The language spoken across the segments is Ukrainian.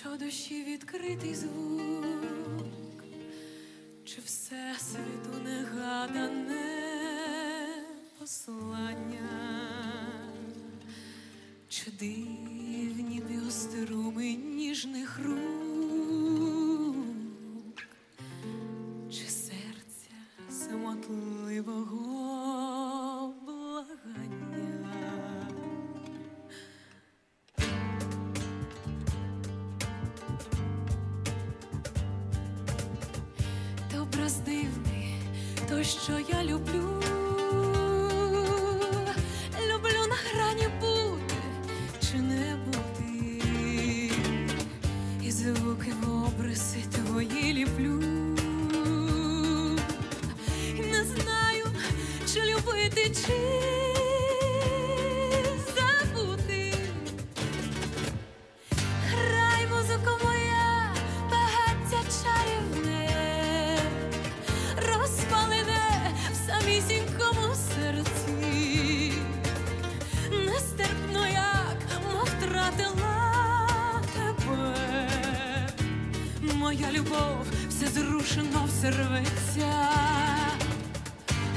що душі відкритий звук, чи все світу негадане послання, чи дивні біоструми ніжних рук, Образ дивний, то, що я. Люблю любов, все зрушено, все рветься.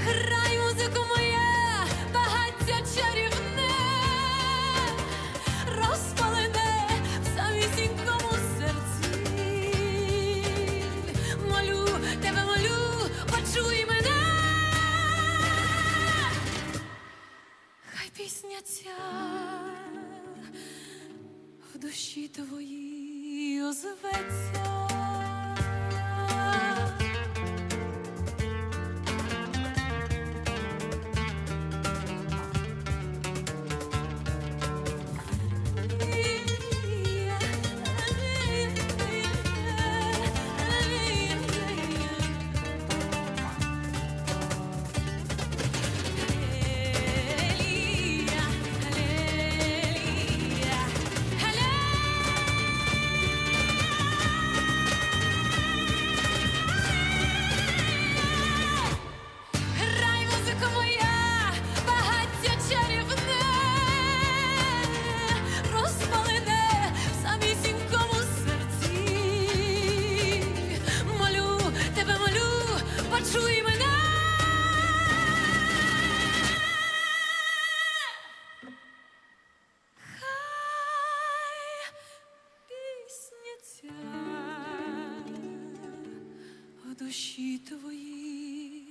Грай, музико моя, багаття чарівне, розпалене в самісінькому серці. Молю, тебе молю, почуй мене. Хай пісня ця в душі твоїй озветься. Душі твої,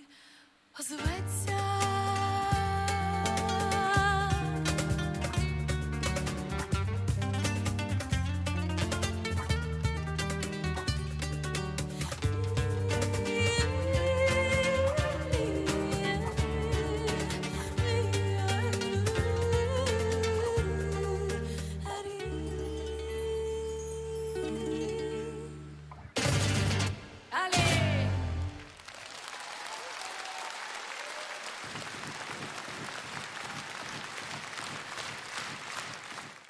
озветься.